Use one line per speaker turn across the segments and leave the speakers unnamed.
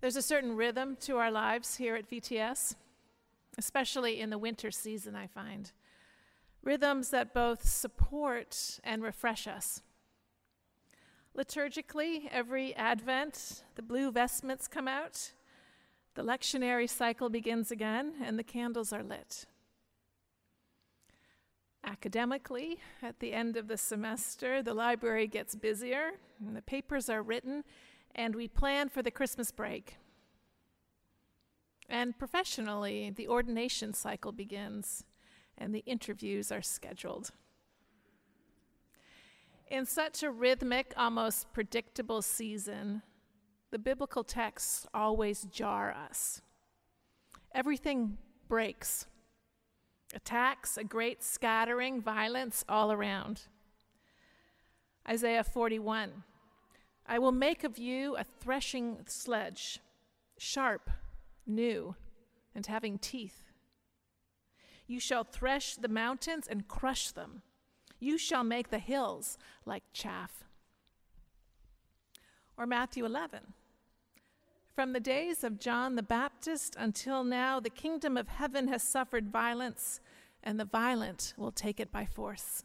There's a certain rhythm to our lives here at VTS, especially in the winter season, I find. Rhythms that both support and refresh us. Liturgically, every Advent, the blue vestments come out, the lectionary cycle begins again, and the candles are lit. Academically, at the end of the semester, the library gets busier, and the papers are written, and we plan for the Christmas break. And professionally, the ordination cycle begins, and the interviews are scheduled. In such a rhythmic, almost predictable season, the biblical texts always jar us. Everything breaks attacks, a great scattering, violence all around. Isaiah 41 I will make of you a threshing sledge, sharp, new, and having teeth. You shall thresh the mountains and crush them you shall make the hills like chaff. Or Matthew 11. From the days of John the Baptist until now, the kingdom of heaven has suffered violence, and the violent will take it by force.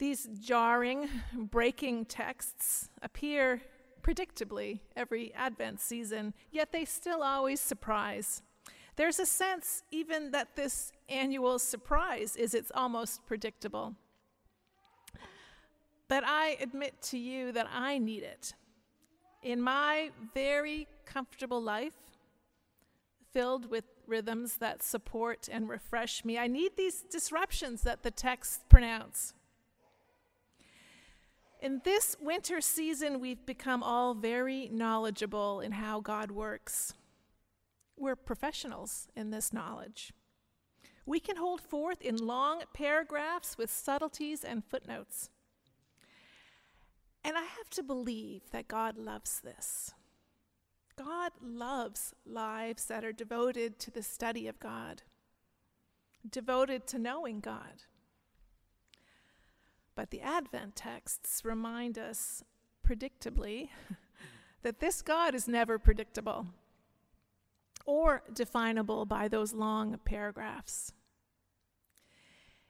These jarring, breaking texts appear predictably every Advent season, yet they still always surprise. There's a sense even that this annual surprise is it's almost predictable. But I admit to you that I need it. In my very comfortable life, filled with rhythms that support and refresh me, I need these disruptions that the texts pronounce. In this winter season, we've become all very knowledgeable in how God works. We're professionals in this knowledge. We can hold forth in long paragraphs with subtleties and footnotes. And I have to believe that God loves this. God loves lives that are devoted to the study of God, devoted to knowing God. But the Advent texts remind us, predictably, that this God is never predictable or definable by those long paragraphs.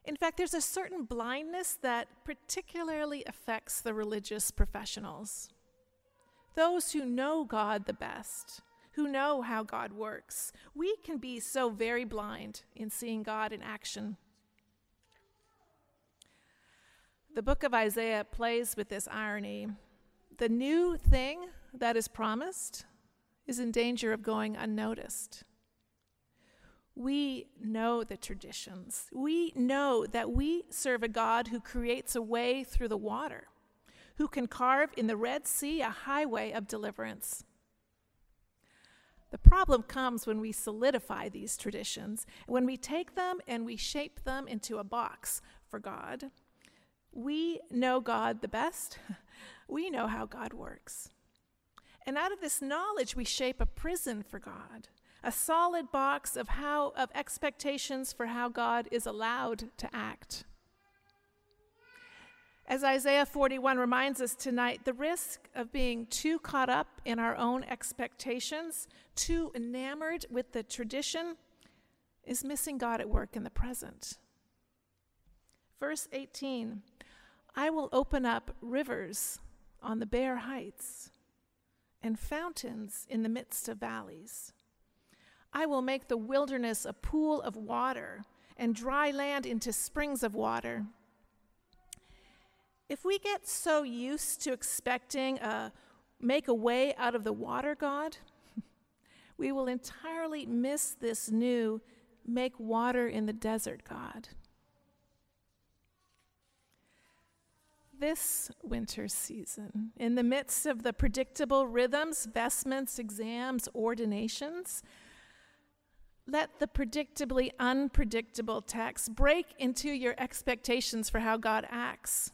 In fact, there's a certain blindness that particularly affects the religious professionals. Those who know God the best, who know how God works, we can be so very blind in seeing God in action. The book of Isaiah plays with this irony. The new thing that is promised is in danger of going unnoticed. We know the traditions. We know that we serve a God who creates a way through the water, who can carve in the Red Sea a highway of deliverance. The problem comes when we solidify these traditions, when we take them and we shape them into a box for God. We know God the best. We know how God works. And out of this knowledge, we shape a prison for God, a solid box of how of expectations for how God is allowed to act. As Isaiah 41 reminds us tonight, the risk of being too caught up in our own expectations, too enamored with the tradition, is missing God at work in the present. Verse 18 I will open up rivers on the bare heights and fountains in the midst of valleys. I will make the wilderness a pool of water and dry land into springs of water. If we get so used to expecting a make a way out of the water God, we will entirely miss this new make water in the desert God. This winter season, in the midst of the predictable rhythms, vestments, exams, ordinations, let the predictably unpredictable text break into your expectations for how God acts.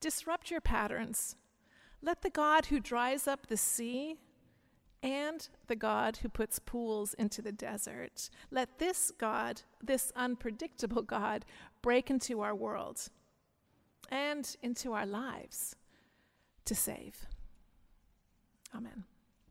Disrupt your patterns. Let the God who dries up the sea and the God who puts pools into the desert, let this God, this unpredictable God, break into our world and into our lives to save. Amen.